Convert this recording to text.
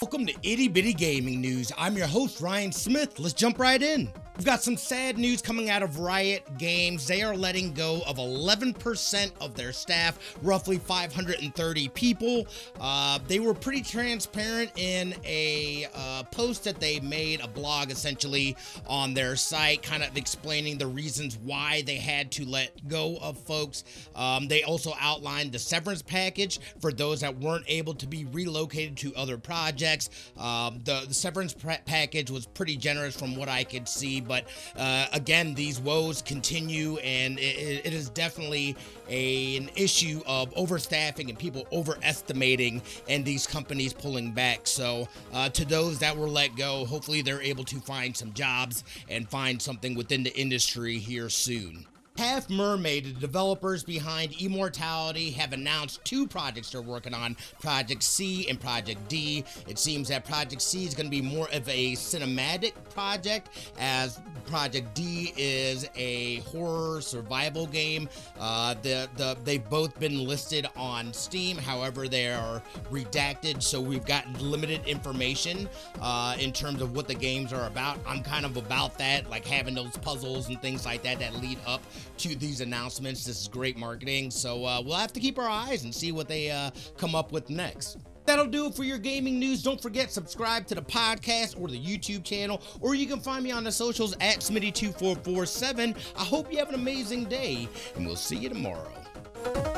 Welcome to Itty Bitty Gaming News. I'm your host, Ryan Smith. Let's jump right in. We've got some sad news coming out of Riot Games. They are letting go of 11% of their staff, roughly 530 people. Uh, they were pretty transparent in a uh, post that they made, a blog essentially on their site, kind of explaining the reasons why they had to let go of folks. Um, they also outlined the severance package for those that weren't able to be relocated to other projects. Um, the, the, severance package was pretty generous from what I could see but uh, again, these woes continue, and it, it is definitely a, an issue of overstaffing and people overestimating, and these companies pulling back. So, uh, to those that were let go, hopefully they're able to find some jobs and find something within the industry here soon. Half Mermaid, the developers behind Immortality, have announced two projects they're working on Project C and Project D. It seems that Project C is going to be more of a cinematic project, as Project D is a horror survival game. Uh, the, the, they've both been listed on Steam, however, they are redacted, so we've got limited information uh, in terms of what the games are about. I'm kind of about that, like having those puzzles and things like that that lead up to these announcements. This is great marketing. So uh, we'll have to keep our eyes and see what they uh, come up with next. That'll do it for your gaming news. Don't forget, subscribe to the podcast or the YouTube channel, or you can find me on the socials at Smitty2447. I hope you have an amazing day, and we'll see you tomorrow.